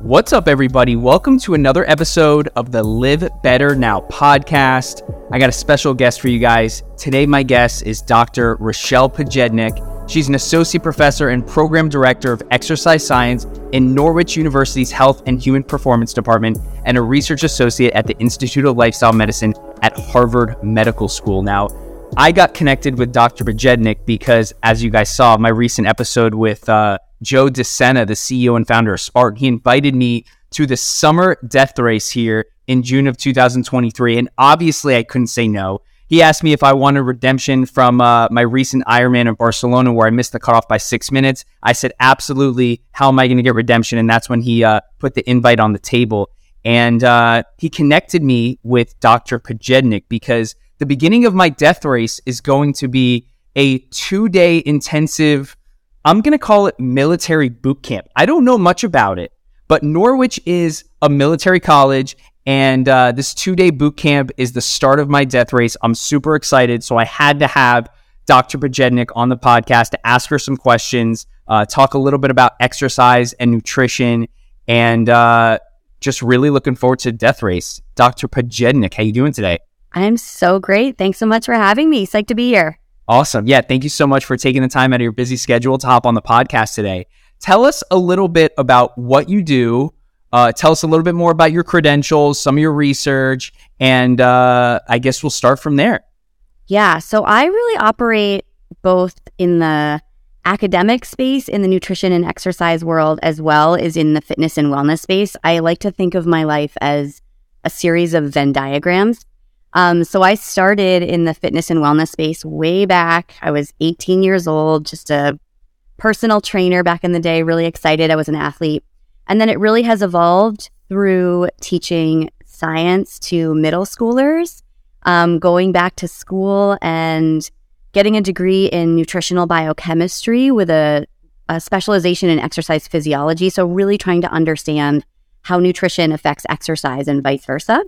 What's up, everybody? Welcome to another episode of the Live Better Now podcast. I got a special guest for you guys. Today, my guest is Dr. Rachele Pojednic. She's an associate professor and program director of exercise science in Norwich University's Health and Human Performance Department and a research associate at the Institute of Lifestyle Medicine at Harvard Medical School. Now, I got connected with Dr. Pojednic because, as you guys saw, my recent episode with uh, Joe De Sena, the CEO and founder of Spartan. He invited me to the summer death race here in June of 2023. And obviously, I couldn't say no. He asked me if I wanted redemption from uh, my recent Ironman in Barcelona, where I missed the cutoff by six minutes. I said, absolutely. How am I going to get redemption? And that's when he uh, put the invite on the table. And uh, he connected me with Dr. Pojednic because the beginning of my death race is going to be a two day intensive I'm going to call it military boot camp. I don't know much about it, but Norwich is a military college. And uh, this two day boot camp is the start of my death race. I'm super excited. So I had to have Dr. Pojednic on the podcast to ask her some questions, uh, talk a little bit about exercise and nutrition, and uh, just really looking forward to death race. Dr. Pojednic, how you doing today? I'm so great. Thanks so much for having me. Psyched to be here. Awesome. Yeah. Thank you so much for taking the time out of your busy schedule to hop on the podcast today. Tell us a little bit about what you do. Uh, tell us a little bit more about your credentials, some of your research, and uh, I guess we'll start from there. Yeah. So I really operate both in the academic space, in the nutrition and exercise world, as well as in the fitness and wellness space. I like to think of my life as a series of Venn diagrams. Um, so I started in the fitness and wellness space way back. I was 18 years old, just a personal trainer back in the day, really excited. I was an athlete. And then it really has evolved through teaching science to middle schoolers, um, going back to school and getting a degree in nutritional biochemistry with a, a specialization in exercise physiology. So, really trying to understand how nutrition affects exercise and vice versa.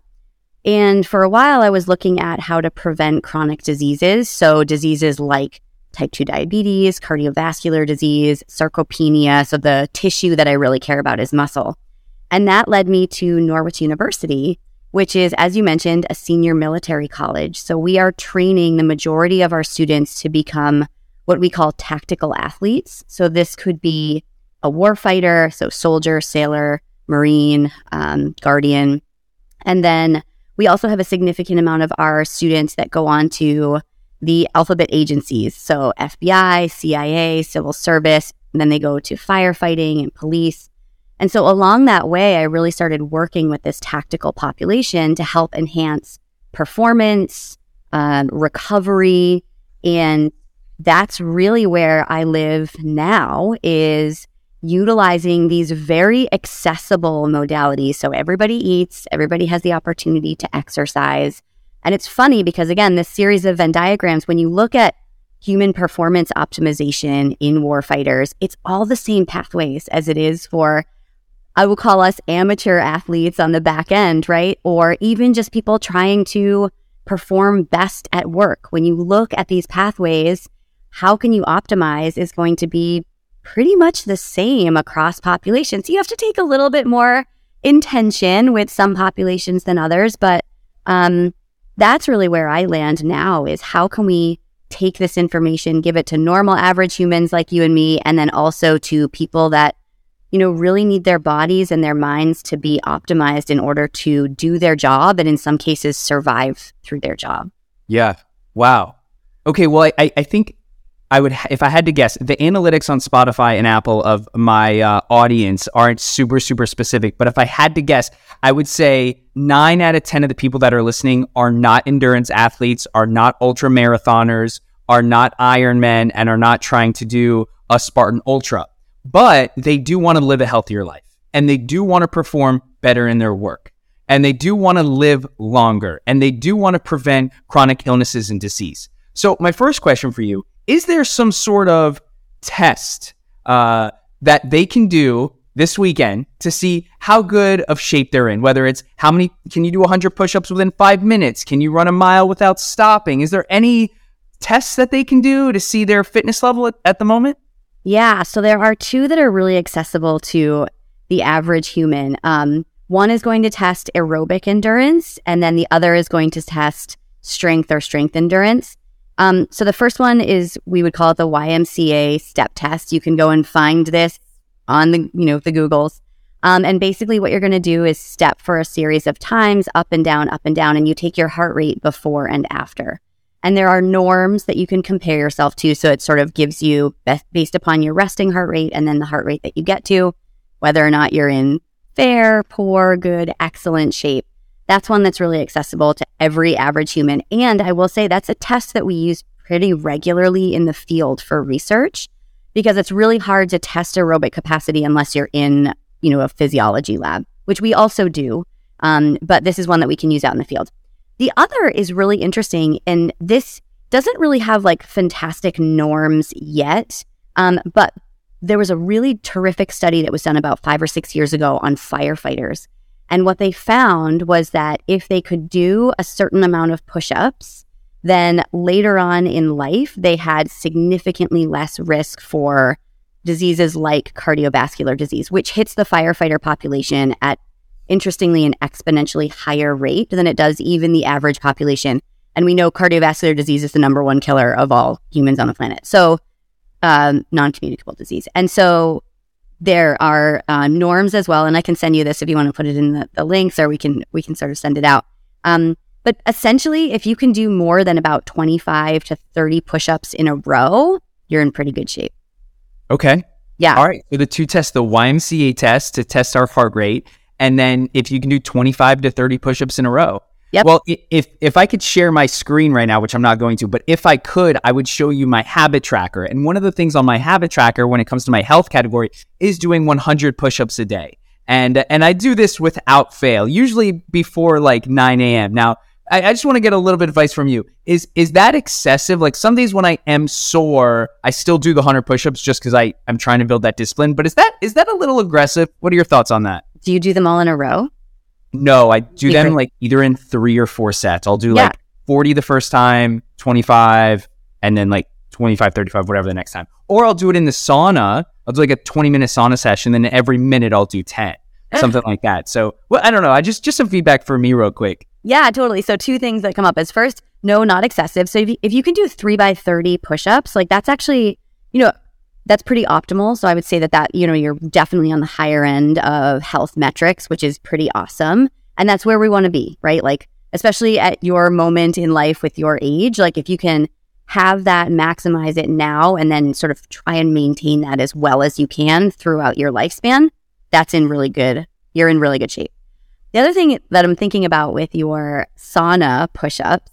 And for a while, I was looking at how to prevent chronic diseases. So, diseases like type 2 diabetes, cardiovascular disease, sarcopenia. So, the tissue that I really care about is muscle. And that led me to Norwich University, which is, as you mentioned, a senior military college. So, we are training the majority of our students to become what we call tactical athletes. So, this could be a warfighter, so soldier, sailor, marine, um, guardian. And then we also have a significant amount of our students that go on to the alphabet agencies. So FBI, CIA, civil service, then they go to firefighting and police. And so along that way, I really started working with this tactical population to help enhance performance, um, recovery, and that's really where I live now is utilizing these very accessible modalities. So everybody eats, everybody has the opportunity to exercise. And it's funny because, again, this series of Venn diagrams, when you look at human performance optimization in warfighters, it's all the same pathways as it is for, I will call us amateur athletes on the back end, right? Or even just people trying to perform best at work. When you look at these pathways, how can you optimize is going to be pretty much the same across populations. You have to take a little bit more intention with some populations than others, but um, that's really where I land now is how can we take this information, give it to normal average humans like you and me, and then also to people that, you know, really need their bodies and their minds to be optimized in order to do their job and in some cases survive through their job. Yeah. Wow. Okay. Well, I, I think I would, if I had to guess, the analytics on Spotify and Apple of my uh, audience aren't super, super specific. But if I had to guess, I would say nine out of 10 of the people that are listening are not endurance athletes, are not ultra marathoners, are not Ironmen, and are not trying to do a Spartan Ultra. But they do want to live a healthier life and they do want to perform better in their work and they do want to live longer and they do want to prevent chronic illnesses and disease. So, my first question for you is there some sort of test uh, that they can do this weekend to see how good of shape they're in? Whether it's how many can you do 100 push-ups within five minutes? Can you run a mile without stopping? Is there any tests that they can do to see their fitness level at, at the moment? Yeah, so there are two that are really accessible to the average human. Um, one is going to test aerobic endurance, and then the other is going to test strength or strength endurance. Um, so the first one is we would call it the YMCA step test. You can go and find this on the you know the Googles. Um, and basically, what you're going to do is step for a series of times up and down, up and down, and you take your heart rate before and after. And there are norms that you can compare yourself to. So it sort of gives you, based upon your resting heart rate and then the heart rate that you get to, whether or not you're in fair, poor, good, excellent shape. That's one that's really accessible to every average human. And I will say that's a test that we use pretty regularly in the field for research because it's really hard to test aerobic capacity unless you're in, you know, a physiology lab, which we also do. Um, but this is one that we can use out in the field. The other is really interesting, and this doesn't really have like fantastic norms yet. Um, but there was a really terrific study that was done about five or six years ago on firefighters. And what they found was that if they could do a certain amount of push ups, then later on in life, they had significantly less risk for diseases like cardiovascular disease, which hits the firefighter population at interestingly an exponentially higher rate than it does even the average population. And we know cardiovascular disease is the number one killer of all humans on the planet. So, um, non communicable disease. And so there are uh, norms as well. And I can send you this if you want to put it in the, the links or we can, we can sort of send it out. Um, but essentially, if you can do more than about 25 to 30 push ups in a row, you're in pretty good shape. Okay. Yeah. All right. So the two tests, the YMCA test to test our heart rate, and then if you can do 25 to 30 push-ups in a row. Yep. Well, if if I could share my screen right now, which I'm not going to, but if I could, I would show you my habit tracker. And one of the things on my habit tracker when it comes to my health category is doing 100 push-ups a day. And and I do this without fail, usually before like 9 a.m. Now, I, I just want to get a little bit of advice from you. Is is that excessive? Like some days when I am sore, I still do the 100 push-ups just because I I'm trying to build that discipline. But is that is that a little aggressive? What are your thoughts on that? Do you do them all in a row? No, I do them like either in three or four sets. I'll do Yeah. like 40 the first time, 25, and then like 25, 35, whatever the next time. Or I'll do it in the sauna. I'll do like a 20 minute sauna session. Then every minute I'll do 10, something like that. So, well, I don't know. I just, just some feedback for me real quick. Yeah, totally. So two things that come up is first, no, not excessive. So if you, if you can do three by 30 push-ups, like that's actually, you know, that's pretty optimal. So I would say that that, you know, you're definitely on the higher end of health metrics, which is pretty awesome. And that's where we want to be, right? Like, especially at your moment in life with your age, like if you can have that, maximize it now, and then sort of try and maintain that as well as you can throughout your lifespan, that's in really good, you're in really good shape. The other thing that I'm thinking about with your sauna push ups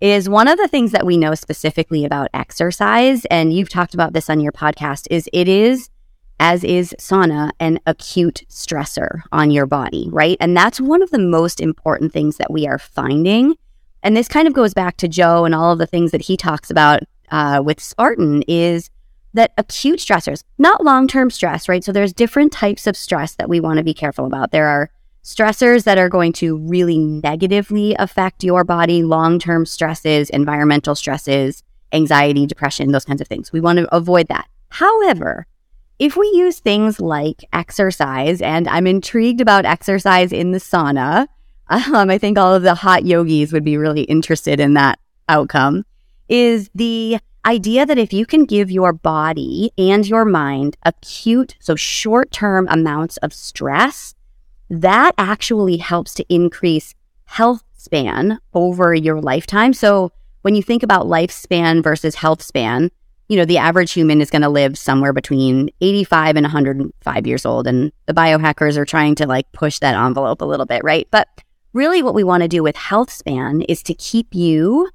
is one of the things that we know specifically about exercise, and you've talked about this on your podcast, is it is, as is sauna, an acute stressor on your body, right? And that's one of the most important things that we are finding. And this kind of goes back to Joe and all of the things that he talks about uh, with Spartan is that acute stressors, not long term stress, right? So there's different types of stress that we want to be careful about. There are stressors that are going to really negatively affect your body, long term stresses, environmental stresses, anxiety, depression, those kinds of things. We want to avoid that. However, if we use things like exercise, and I'm intrigued about exercise in the sauna, um, I think all of the hot yogis would be really interested in that outcome, is the idea that if you can give your body and your mind acute, so short term amounts of stress, that actually helps to increase health span over your lifetime. So when you think about lifespan versus health span, you know, the average human is going to live somewhere between 85 and 105 years old. And the biohackers are trying to like push that envelope a little bit, right? But really, what we want to do with health span is to keep you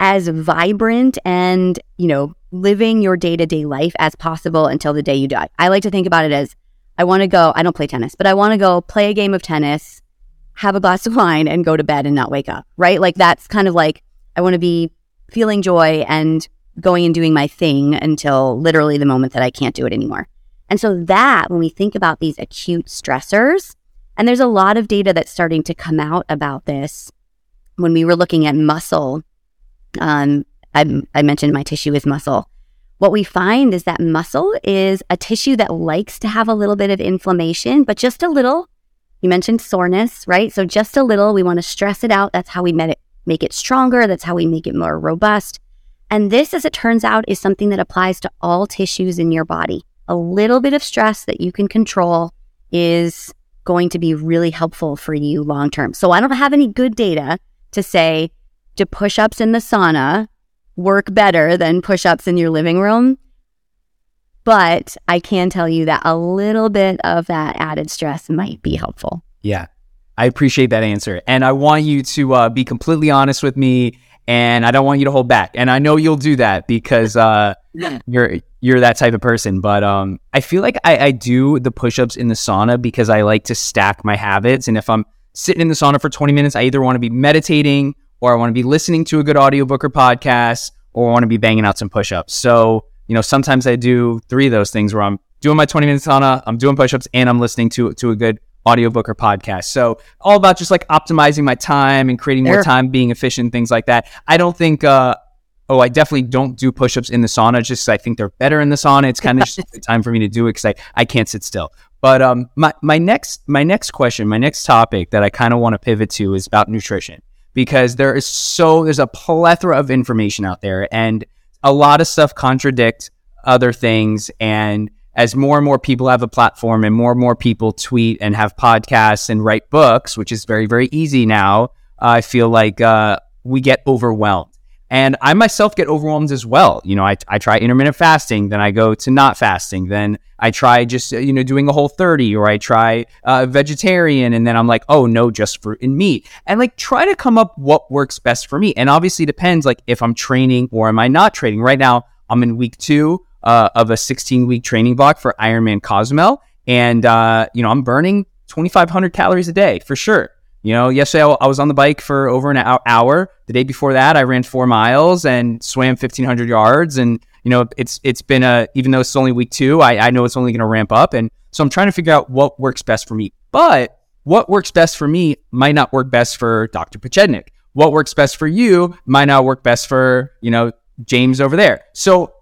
as vibrant and, you know, living your day to day life as possible until the day you die. I like to think about it as I want to go, I don't play tennis, but I want to go play a game of tennis, have a glass of wine, and go to bed and not wake up, right? Like that's kind of like I want to be feeling joy and going and doing my thing until literally the moment that I can't do it anymore. And so that when we think about these acute stressors, and there's a lot of data that's starting to come out about this. When we were looking at muscle, um, I, I mentioned my tissue is muscle. What we find is that muscle is a tissue that likes to have a little bit of inflammation, but just a little. You mentioned soreness, right? So just a little. We want to stress it out. That's how we make it, make it stronger. That's how we make it more robust. And this, as it turns out, is something that applies to all tissues in your body. A little bit of stress that you can control is going to be really helpful for you long term. So I don't have any good data to say, do push ups in the sauna work better than push ups in your living room? But I can tell you that a little bit of that added stress might be helpful. Yeah. I appreciate that answer. And I want you to uh, be completely honest with me and I don't want you to hold back. And I know you'll do that because uh, you're you're that type of person. But um, I feel like I, I do the push-ups in the sauna because I like to stack my habits. And if I'm sitting in the sauna for 20 minutes, I either want to be meditating or I want to be listening to a good audiobook or podcast, or I want to be banging out some push-ups. So you know, sometimes I do three of those things where I'm doing my 20 minutes on a, I'm doing push-ups, and I'm listening to to a good audiobook or podcast. So all about just like optimizing my time and creating more time, being efficient, things like that. I don't think uh oh, I definitely don't do push-ups in the sauna just because I think they're better in the sauna. It's kind of just the time for me to do it because I, I can't sit still. But um my, my next my next question, my next topic that I kind of want to pivot to is about nutrition because there is so there's a plethora of information out there and a lot of stuff contradict other things and as more and more people have a platform and more and more people tweet and have podcasts and write books, which is very, very easy now, I feel like uh, we get overwhelmed. And I myself get overwhelmed as well. You know, I, I try intermittent fasting, then I go to not fasting, then I try just, you know, doing a whole 30, or I try uh, vegetarian, and then I'm like, oh, no, just fruit and meat. And like try to come up what works best for me. And obviously depends like if I'm training or am I not training. Right now, I'm in week two uh, of a 16 week training block for Ironman Cozumel. And, uh, you know, I'm burning 2,500 calories a day for sure. You know, yesterday I was on the bike for over an hour. The day before that, I ran four miles and swam 1,500 yards. And, you know, it's it's been a, even though it's only week two, I, I know it's only going to ramp up. And so I'm trying to figure out what works best for me. But what works best for me might not work best for Dr. Pojednic. What works best for you might not work best for, you know, James over there. So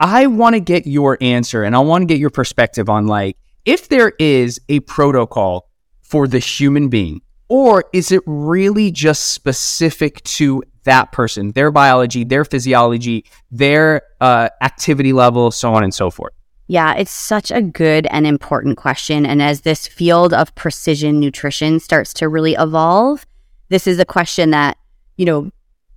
I want to get your answer and I want to get your perspective on like if there is a protocol for the human being, or is it really just specific to that person, their biology, their physiology, their uh, activity level, so on and so forth? Yeah, it's such a good and important question. And as this field of precision nutrition starts to really evolve, this is a question that, you know,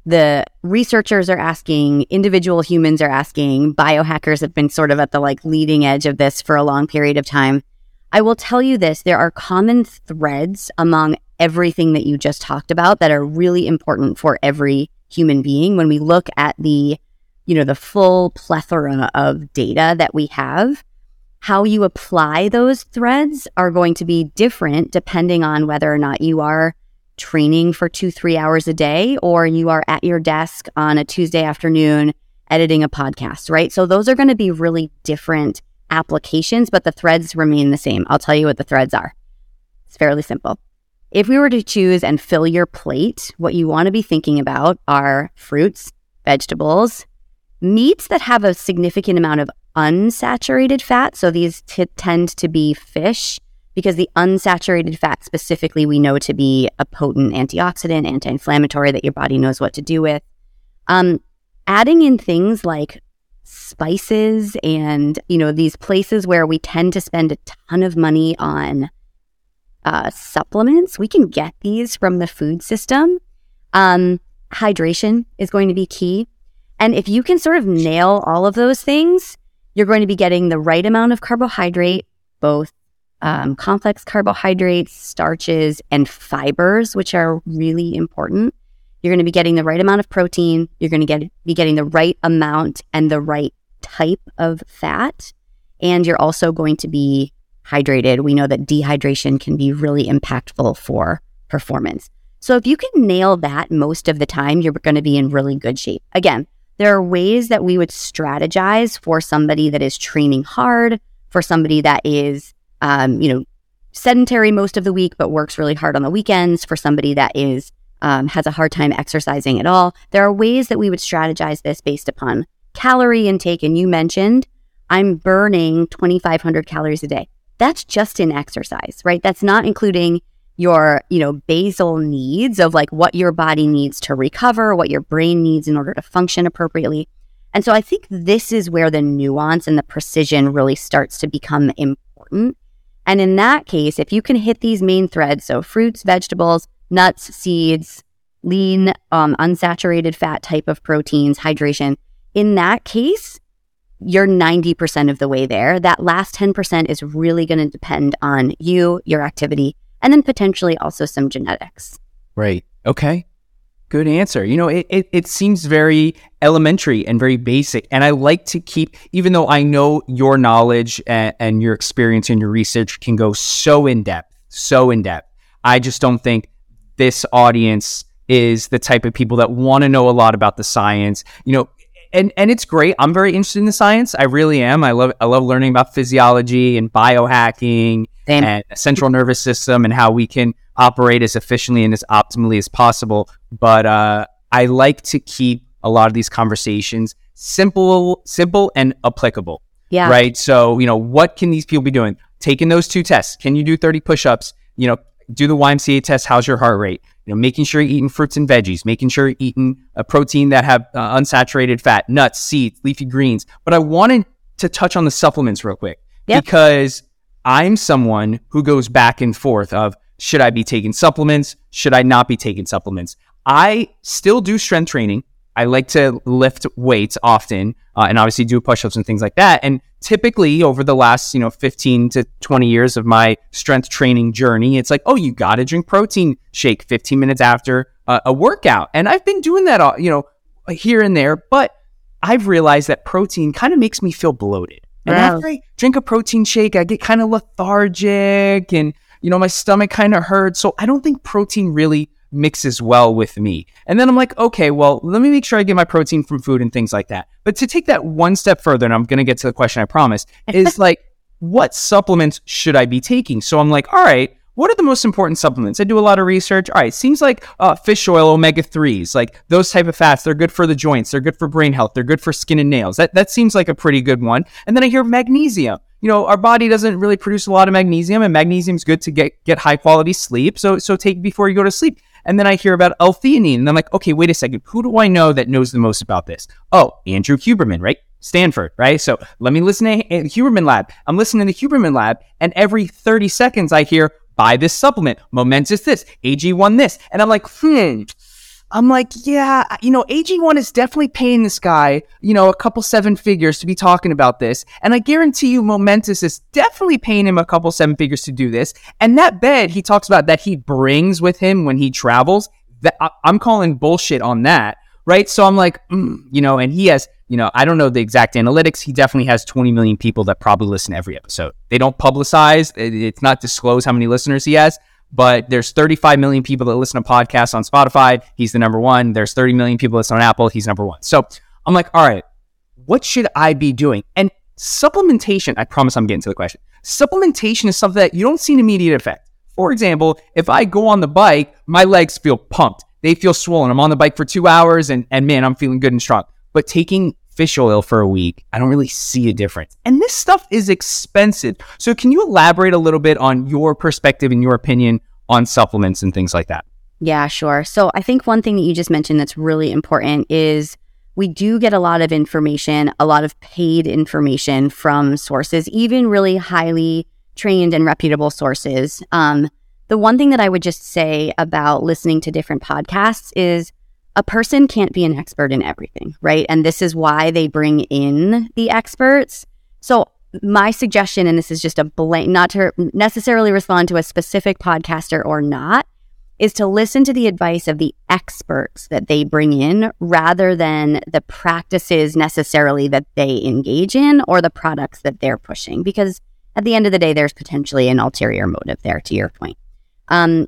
the researchers are asking, individual humans are asking, biohackers have been sort of at the like leading edge of this for a long period of time. I will tell you this there are common threads among everything that you just talked about that are really important for every human being when we look at the you know the full plethora of data that we have how you apply those threads are going to be different depending on whether or not you are training for two, three hours a day, or you are at your desk on a Tuesday afternoon editing a podcast, right? So those are going to be really different applications, but the threads remain the same. I'll tell you what the threads are. It's fairly simple. If we were to choose and fill your plate, what you want to be thinking about are fruits, vegetables, meats that have a significant amount of unsaturated fat. So these t- tend to be fish, because the unsaturated fat specifically we know to be a potent antioxidant, anti-inflammatory that your body knows what to do with. Um, adding in things like spices and you know these places where we tend to spend a ton of money on uh, supplements, we can get these from the food system. Um, hydration is going to be key, and if you can sort of nail all of those things, you're going to be getting the right amount of carbohydrate, both um, complex carbohydrates, starches, and fibers, which are really important. You're going to be getting the right amount of protein. You're going to get be getting the right amount and the right type of fat, and you're also going to be hydrated. We know that dehydration can be really impactful for performance. So if you can nail that most of the time, you're going to be in really good shape. Again, there are ways that we would strategize for somebody that is training hard, for somebody that is um, you know, sedentary most of the week, but works really hard on the weekends for somebody that is um, has a hard time exercising at all. There are ways that we would strategize this based upon calorie intake, and you mentioned I'm burning 2,500 calories a day. That's just in exercise, right? That's not including your, you know, basal needs of like what your body needs to recover, what your brain needs in order to function appropriately. And so I think this is where the nuance and the precision really starts to become important. And in that case, if you can hit these main threads, so fruits, vegetables, nuts, seeds, lean, um, unsaturated fat type of proteins, hydration, in that case, you're 90% of the way there. That last 10% is really going to depend on you, your activity, and then potentially also some genetics. Right. Okay. Good answer. You know, it, it, it, seems very elementary and very basic. And I like to keep, even though I know your knowledge and, and your experience and your research can go so in depth, so in depth. I just don't think this audience is the type of people that want to know a lot about the science. You know, and and it's great. I'm very interested in the science. I really am. I love I love learning about physiology and biohacking Same. and central nervous system and how we can operate as efficiently and as optimally as possible. But uh, I like to keep a lot of these conversations simple, simple and applicable. Yeah. Right. So you know, what can these people be doing? Taking those two tests. Can you do 30 push-ups? You know, do the YMCA test. How's your heart rate? You know, making sure you're eating fruits and veggies, making sure you're eating a protein that have uh, unsaturated fat, nuts, seeds, leafy greens. But I wanted to touch on the supplements real quick yep. because I'm someone who goes back and forth of should I be taking supplements? Should I not be taking supplements? I still do strength training. I like to lift weights often uh, and obviously do push ups and things like that. And typically over the last, you know, 15 to 20 years of my strength training journey, it's like, oh, you got to drink protein shake 15 minutes after uh, a workout. And I've been doing that, all, you know, here and there, but I've realized that protein kind of makes me feel bloated. And wow. after I drink a protein shake, I get kind of lethargic and, you know, my stomach kind of hurts. So I don't think protein really mixes well with me. And then I'm like, okay, well, let me make sure I get my protein from food and things like that. But to take that one step further, and I'm going to get to the question I promised, is like, what supplements should I be taking? So I'm like, all right, what are the most important supplements? I do a lot of research. All right, seems like uh, fish oil, omega threes, like those type of fats. They're good for the joints. They're good for brain health. They're good for skin and nails. That that seems like a pretty good one. And then I hear magnesium. You know, our body doesn't really produce a lot of magnesium, and magnesium is good to get get high quality sleep. So so take before you go to sleep. And then I hear about L-theanine, and I'm like, okay, wait a second. Who do I know that knows the most about this? Oh, Andrew Huberman, right? Stanford, right? So let me listen to Huberman Lab. I'm listening to Huberman Lab, and every 30 seconds I hear, buy this supplement, momentous this, AG1 this. And I'm like, hmm, I'm like, yeah, you know, AG1 is definitely paying this guy, you know, a couple seven figures to be talking about this. And I guarantee you, Momentous is definitely paying him a couple seven figures to do this. And that bed he talks about that he brings with him when he travels, that I, am calling bullshit on that, right? So I'm like, mm, you know, and he has, you know, I don't know the exact analytics. He definitely has 20 million people that probably listen every episode. They don't publicize, it's not disclosed how many listeners he has but there's 35 million people that listen to podcasts on Spotify. He's the number one. There's 30 million people that listen on Apple. He's number one. So I'm like, all right, what should I be doing? And supplementation, I promise I'm getting to the question. Supplementation is something that you don't see an immediate effect. For example, if I go on the bike, my legs feel pumped. They feel swollen. I'm on the bike for two hours and, and man, I'm feeling good and strong. But taking fish oil for a week, I don't really see a difference. And this stuff is expensive. So, can you elaborate a little bit on your perspective and your opinion on supplements and things like that? Yeah, sure. So, I think one thing that you just mentioned that's really important is we do get a lot of information, a lot of paid information from sources, even really highly trained and reputable sources. Um, the one thing that I would just say about listening to different podcasts is a person can't be an expert in everything, right? And this is why they bring in the experts. So, my suggestion, and this is just a blank, not to necessarily respond to a specific podcaster or not, is to listen to the advice of the experts that they bring in rather than the practices necessarily that they engage in or the products that they're pushing. Because at the end of the day, there's potentially an ulterior motive there, to your point. Um,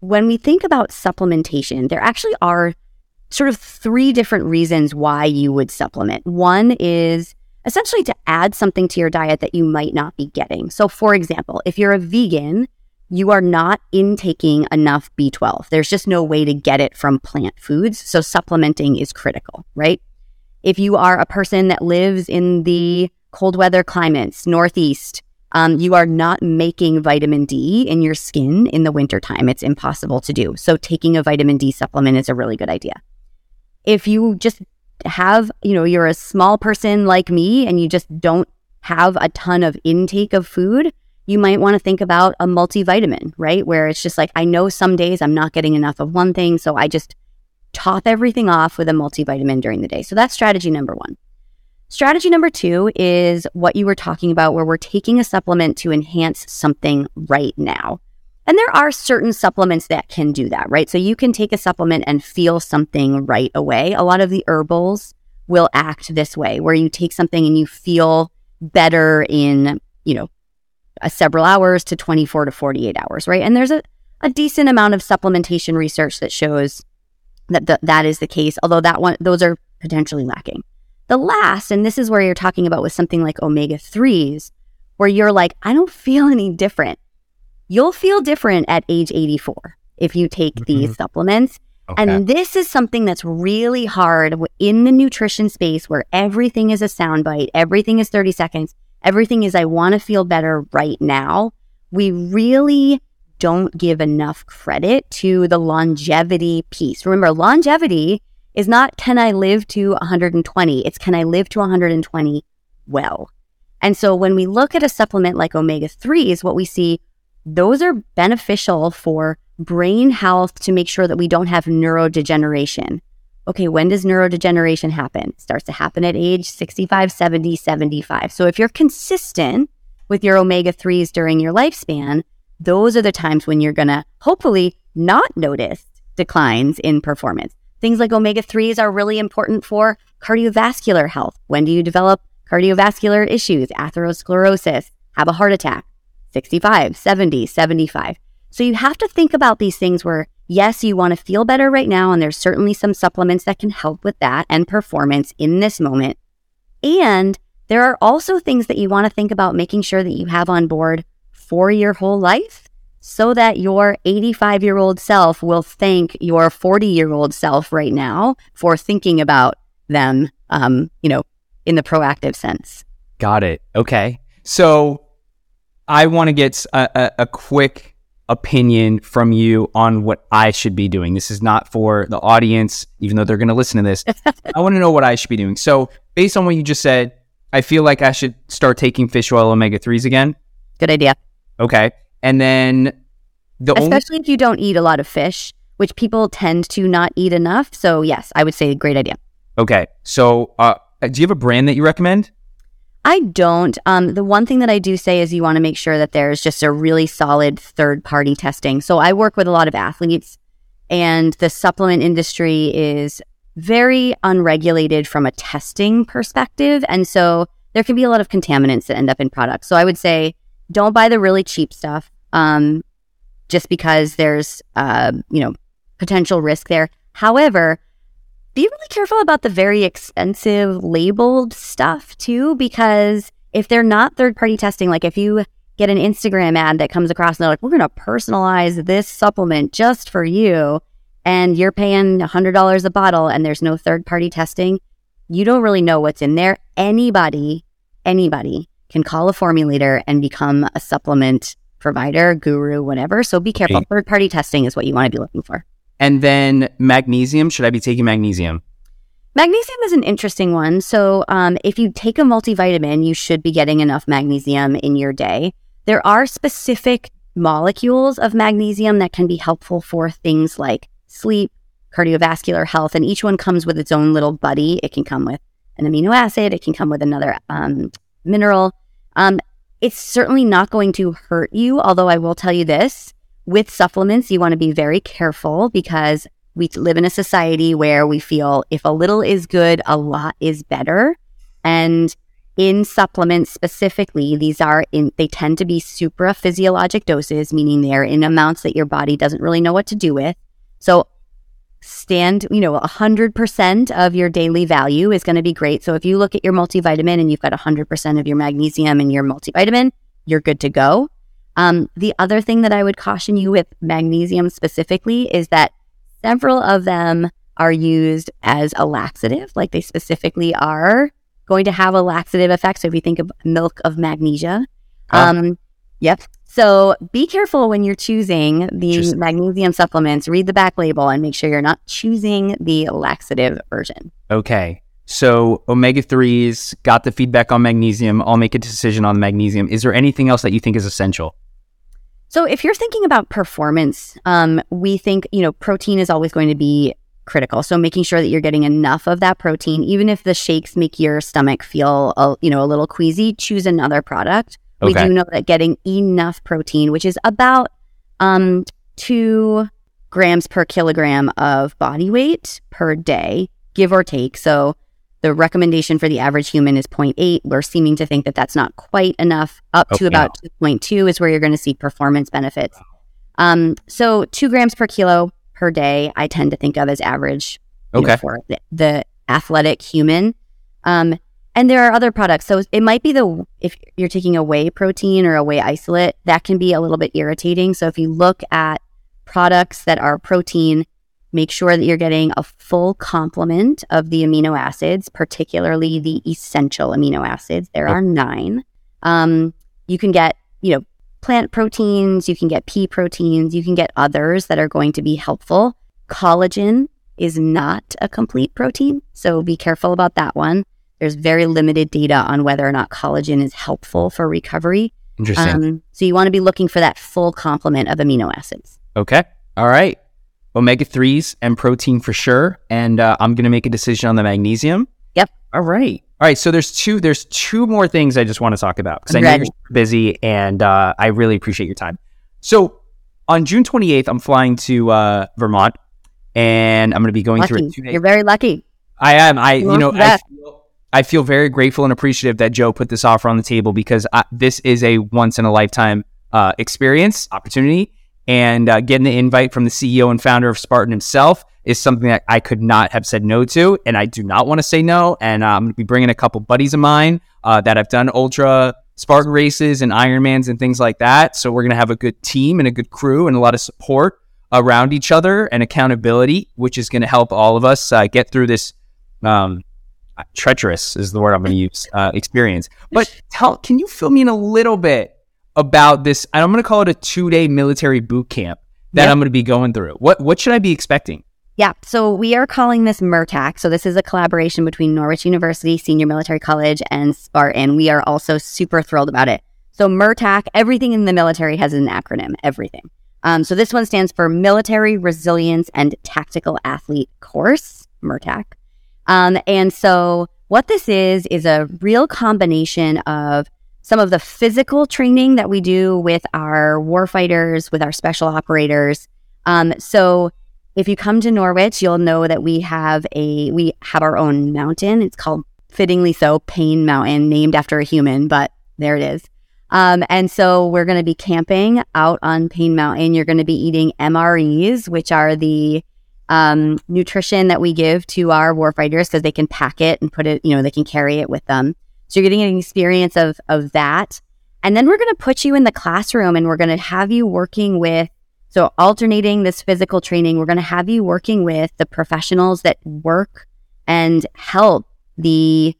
when we think about supplementation, there actually are sort of three different reasons why you would supplement. One is essentially to add something to your diet that you might not be getting. So, for example, if you're a vegan, you are not intaking enough B12. There's just no way to get it from plant foods. So, supplementing is critical, right? If you are a person that lives in the cold weather climates, Northeast, um, you are not making vitamin D in your skin in the wintertime. It's impossible to do. So taking a vitamin D supplement is a really good idea. If you just have, you know, you're a small person like me and you just don't have a ton of intake of food, you might want to think about a multivitamin, right? Where it's just like, I know some days I'm not getting enough of one thing. So I just top everything off with a multivitamin during the day. So that's strategy number one. Strategy number two is what you were talking about, where we're taking a supplement to enhance something right now. And there are certain supplements that can do that, right? So you can take a supplement and feel something right away. A lot of the herbals will act this way, where you take something and you feel better in, you know, a several hours to 24 to 48 hours, right? And there's a, a decent amount of supplementation research that shows that th- that is the case, although that one, those are potentially lacking. The last, and this is where you're talking about with something like omega 3s, where you're like, I don't feel any different. You'll feel different at age 84 if you take mm-hmm. these supplements. Okay. And this is something that's really hard in the nutrition space where everything is a soundbite, everything is 30 seconds, everything is, I want to feel better right now. We really don't give enough credit to the longevity piece. Remember, longevity is not can I live to 120? It's can I live to 120 well? And so when we look at a supplement like omega 3s, what we see, those are beneficial for brain health to make sure that we don't have neurodegeneration. Okay, when does neurodegeneration happen? It starts to happen at age 65, 70, 75. So if you're consistent with your omega 3s during your lifespan, those are the times when you're going to hopefully not notice declines in performance. Things like omega 3s are really important for cardiovascular health. When do you develop cardiovascular issues, atherosclerosis, have a heart attack? 65, 70, 75. So you have to think about these things where, yes, you want to feel better right now, and there's certainly some supplements that can help with that and performance in this moment. And there are also things that you want to think about making sure that you have on board for your whole life so that your 85 year old self will thank your 40 year old self right now for thinking about them, um, you know, in the proactive sense. Got it. Okay. So I want to get a, a, a quick opinion from you on what I should be doing. This is not for the audience, even though they're going to listen to this. I want to know what I should be doing. So, based on what you just said, I feel like I should start taking fish oil omega 3s again. Good idea. Okay. And then the Especially only- if you don't eat a lot of fish, which people tend to not eat enough. So, yes, I would say great idea. Okay. So, uh, do you have a brand that you recommend? I don't. Um, the one thing that I do say is you want to make sure that there's just a really solid third party testing. So I work with a lot of athletes, and the supplement industry is very unregulated from a testing perspective. And so there can be a lot of contaminants that end up in products. So I would say don't buy the really cheap stuff um, just because there's, uh, you know, potential risk there. However, be really careful about the very expensive labeled stuff too, because if they're not third party testing, like if you get an Instagram ad that comes across and they're like, we're going to personalize this supplement just for you, and you're paying $100 a bottle and there's no third party testing, you don't really know what's in there. Anybody, anybody can call a formulator and become a supplement provider, guru, whatever. So be careful. Third party testing is what you want to be looking for. And then magnesium. Should I be taking magnesium? Magnesium is an interesting one. So, um, if you take a multivitamin, you should be getting enough magnesium in your day. There are specific molecules of magnesium that can be helpful for things like sleep, cardiovascular health, and each one comes with its own little buddy. It can come with an amino acid, it can come with another um, mineral. Um, it's certainly not going to hurt you, although I will tell you this with supplements, you want to be very careful because we live in a society where we feel if a little is good, a lot is better. And in supplements specifically, these are in, they tend to be supra physiologic doses, meaning they're in amounts that your body doesn't really know what to do with. So stand, you know, 100% of your daily value is going to be great. So if you look at your multivitamin and you've got 100% of your magnesium in your multivitamin, you're good to go. Um, the other thing that I would caution you with magnesium specifically is that several of them are used as a laxative, like they specifically are going to have a laxative effect. So if you think of milk of magnesia, um, yep. So be careful when you're choosing the magnesium supplements. Read the back label and make sure you're not choosing the laxative version. Okay. So omega 3s got the feedback on magnesium. I'll make a decision on magnesium. Is there anything else that you think is essential? So if you're thinking about performance, um, we think, you know, protein is always going to be critical. So making sure that you're getting enough of that protein, even if the shakes make your stomach feel, a, you know, a little queasy, choose another product. Okay. We do know that getting enough protein, which is about um, two grams per kilogram of body weight per day, give or take. So the recommendation for the average human is 0.8. We're seeming to think that that's not quite enough. Up okay. to about 2.2 is where you're going to see performance benefits. Um, so two grams per kilo per day, I tend to think of as average okay. Know, for the, the, athletic human. Um, and there are other products. So it might be the, if you're taking a whey protein or a whey isolate, that can be a little bit irritating. So if you look at products that are protein, make sure that you're getting a full complement of the amino acids, particularly the essential amino acids. There are nine. Um, you can get, you know, plant proteins, you can get pea proteins, you can get others that are going to be helpful. Collagen is not a complete protein, so be careful about that one. There's very limited data on whether or not collagen is helpful for recovery. Interesting. Um, so you want to be looking for that full complement of amino acids. Okay. All right. Omega 3s and protein for sure. And uh, I'm going to make a decision on the magnesium. Yep. All right. All right, so there's two there's two more things I just want to talk about because I know you're busy and uh, I really appreciate your time. So on June 28th, I'm flying to uh, Vermont, and I'm going to be going lucky. through. Days. You're very lucky. I am. I you, you know I feel, I feel, very grateful and appreciative that Joe put this offer on the table because I, this is a once in a lifetime uh, experience opportunity, and uh, getting the invite from the CEO and founder of Spartan himself is something that I could not have said no to, and I do not want to say no. And uh, I'm going to be bringing a couple buddies of mine uh, that have done ultra Spartan races and Ironmans and things like that. So we're going to have a good team and a good crew and a lot of support around each other and accountability, which is going to help all of us uh, get through this. Um, treacherous is the word I'm going to use. Uh, experience, but tell, can you fill me in a little bit about this? I'm going to call it a two day military boot camp that yep. I'm going to be going through. What what should I be expecting? Yeah, so we are calling this MURTAC. So this is a collaboration between Norwich University Senior Military College and Spartan. We are also super thrilled about it. So MURTAC, everything in the military has an acronym, everything. Um, so this one stands for Military Resilience and Tactical Athlete Course, MURTAC. Um, and so what this is, is a real combination of some of the physical training that we do with our warfighters, with our special operators. Um, so if you come to Norwich, you'll know that we have a we have our own mountain. It's called fittingly so Paine Mountain, named after a human, but there it is. Um, and so we're going to be camping out on Paine Mountain. You're going to be eating MREs, which are the um, nutrition that we give to our warfighters because they can pack it and put it, you know, they can carry it with them. You're getting an experience of of that. And then we're going to put you in the classroom and we're going to have you working with so alternating this physical training, we're going to have you working with the professionals that work and help the,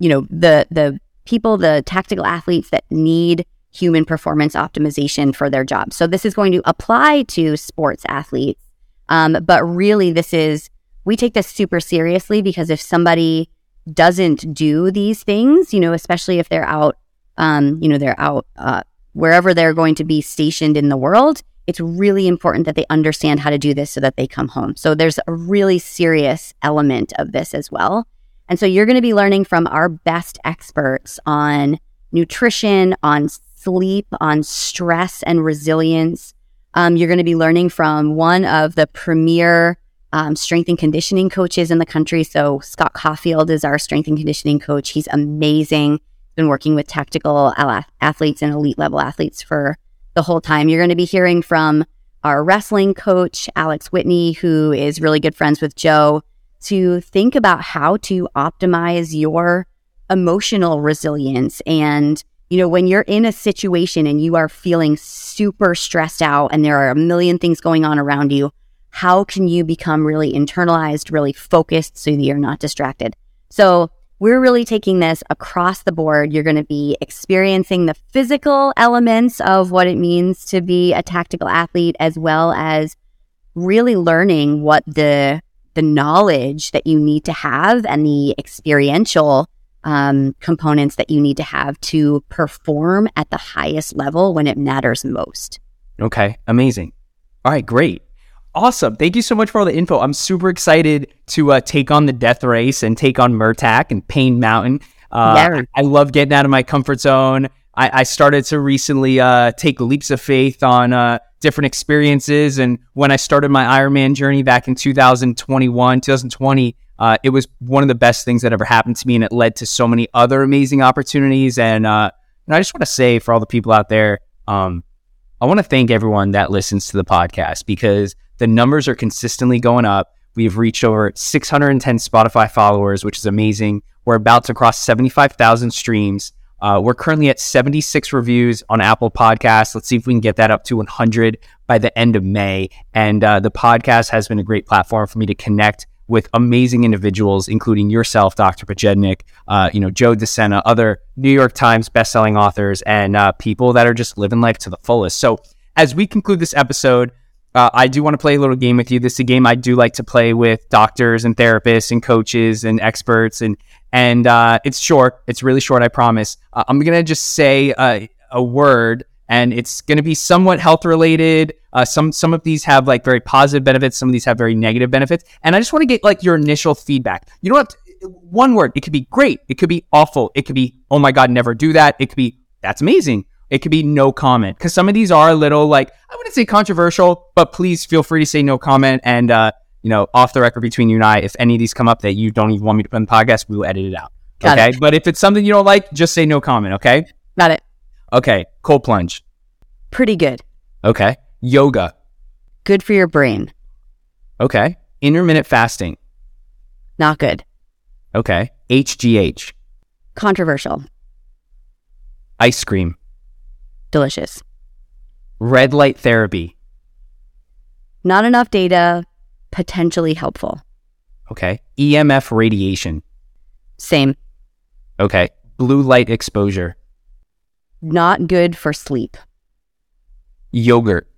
you know, the, the people, the tactical athletes that need human performance optimization for their jobs. So this is going to apply to sports athletes. Um, but really this is, we take this super seriously because if somebody doesn't do these things, you know, especially if they're out, um, you know, they're out, uh, wherever they're going to be stationed in the world, it's really important that they understand how to do this so that they come home. So there's a really serious element of this as well. And so you're going to be learning from our best experts on nutrition, on sleep, on stress and resilience. Um, you're going to be learning from one of the premier um, strength and conditioning coaches in the country. So Scott Caulfield is our strength and conditioning coach. He's amazing. Been working with tactical athletes and elite level athletes for the whole time. You're going to be hearing from our wrestling coach, Alex Whitney, who is really good friends with Joe, to think about how to optimize your emotional resilience. And, you know, when you're in a situation and you are feeling super stressed out and there are a million things going on around you, how can you become really internalized, really focused so that you're not distracted? So we're really taking this across the board. You're going to be experiencing the physical elements of what it means to be a tactical athlete, as well as really learning what the the knowledge that you need to have and the experiential um, components that you need to have to perform at the highest level when it matters most. Okay, amazing. All right, great. Awesome. Thank you so much for all the info. I'm super excited to uh, take on the death race and take on Murtagh and Paine Mountain. Uh, yeah. I love getting out of my comfort zone. I, I started to recently uh, take leaps of faith on uh, different experiences. And when I started my Ironman journey back in 2021, 2020, uh, it was one of the best things that ever happened to me. And it led to so many other amazing opportunities. And, uh, and I just want to say for all the people out there, um, I want to thank everyone that listens to the podcast because the numbers are consistently going up. We've reached over 610 Spotify followers, which is amazing. We're about to cross 75,000 streams. Uh, we're currently at 76 reviews on Apple Podcasts. Let's see if we can get that up to 100 by the end of May. And uh, the podcast has been a great platform for me to connect with amazing individuals, including yourself, Dr. Pojednic, uh, you know, Joe De Sena, other New York Times bestselling authors, and uh, people that are just living life to the fullest. So, as we conclude this episode, uh, I do want to play a little game with you. This is a game I do like to play with doctors and therapists and coaches and experts, and and uh, it's short. It's really short. I promise. Uh, I'm gonna just say a word, and it's gonna be somewhat health related. Uh, some some of these have like very positive benefits. Some of these have very negative benefits, and I just want to get like your initial feedback. You don't have one word. It could be great. It could be awful. It could be oh my god, never do that. It could be that's amazing it could be no comment because some of these are a little like I wouldn't say controversial, but please feel free to say no comment. And uh, you know, off the record between you and I, if any of these come up that you don't even want me to put in the podcast, we will edit it out. Got okay. It. But if it's something you don't like, just say no comment. Okay. Got it. Okay. Cold plunge. Pretty good. Okay. Yoga. Good for your brain. Okay. Intermittent fasting. Not good. Okay. HGH. Controversial. Ice cream. Delicious. Red light therapy. Not enough data, potentially helpful. Okay. EMF radiation. Same. Okay. Blue light exposure. Not good for sleep. Yogurt.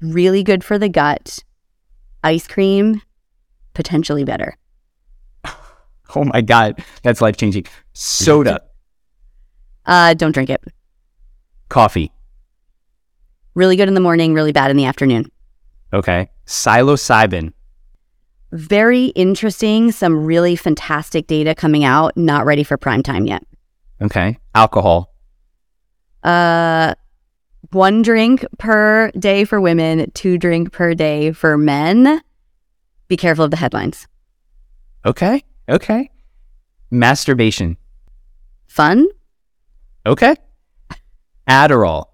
Really good for the gut. Ice cream, potentially better. oh my God. That's life changing. Soda. uh, don't drink it. Coffee. Really good in the morning, really bad in the afternoon. Okay. Psilocybin. Very interesting. Some really fantastic data coming out. Not ready for prime time yet. Okay. Alcohol. Uh, one drink per day for women, two drink per day for men. Be careful of the headlines. Okay. Okay. Masturbation. Fun. Okay. Adderall.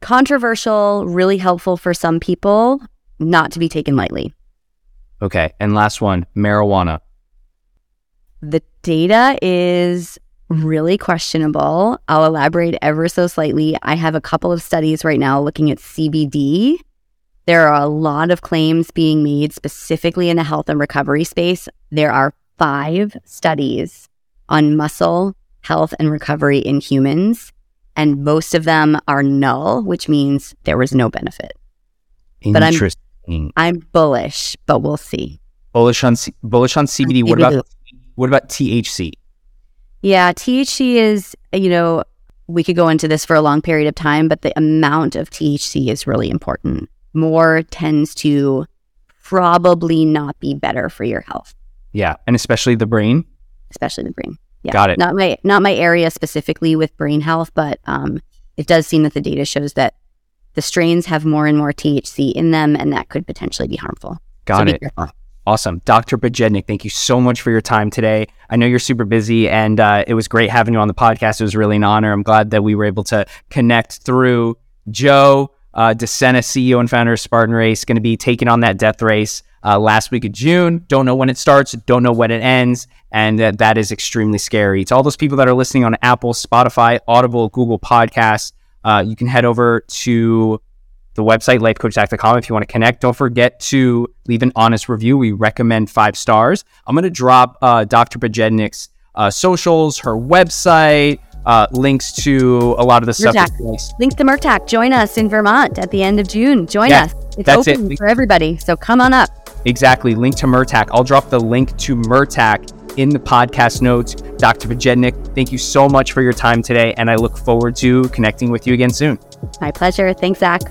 Controversial, really helpful for some people, not to be taken lightly. Okay. And last one marijuana. The data is really questionable. I'll elaborate ever so slightly. I have a couple of studies right now looking at CBD. There are a lot of claims being made specifically in the health and recovery space. There are five studies on muscle health and recovery in humans and most of them are null, which means there was no benefit. Interesting. But I'm, I'm bullish, but we'll see. Bullish on C- bullish on CBD. What about what about THC? Yeah, THC is you know we could go into this for a long period of time, but the amount of THC is really important. More tends to probably not be better for your health. Yeah, and especially the brain. Especially the brain. Yeah. Got it. Not my not my area specifically with brain health, but um, it does seem that the data shows that the strains have more and more THC in them, and that could potentially be harmful. Got so it. Awesome. Dr. Pojednic, thank you so much for your time today. I know you're super busy, and uh, it was great having you on the podcast. It was really an honor. I'm glad that we were able to connect through Joe, uh, De Sena, CEO and founder of Spartan Race, going to be taking on that death race uh, last week of June. Don't know when it starts, don't know when it ends. And that is extremely scary. To all those people that are listening on Apple, Spotify, Audible, Google Podcasts, uh, you can head over to the website, lifecoachzach.com, if you want to connect. Don't forget to leave an honest review. We recommend five stars. I'm going to drop uh, Dr. Pojednic's uh, socials, her website, uh, links to a lot of the stuff. Links to MURTAC. Join us in Vermont at the end of June. Join yeah, us. It's open it. for everybody. So come on up. Exactly. Link to MURTAC. I'll drop the link to MURTAC in the podcast notes. Dr. Pojednic, thank you so much for your time today, and I look forward to connecting with you again soon. My pleasure. Thanks, Zach.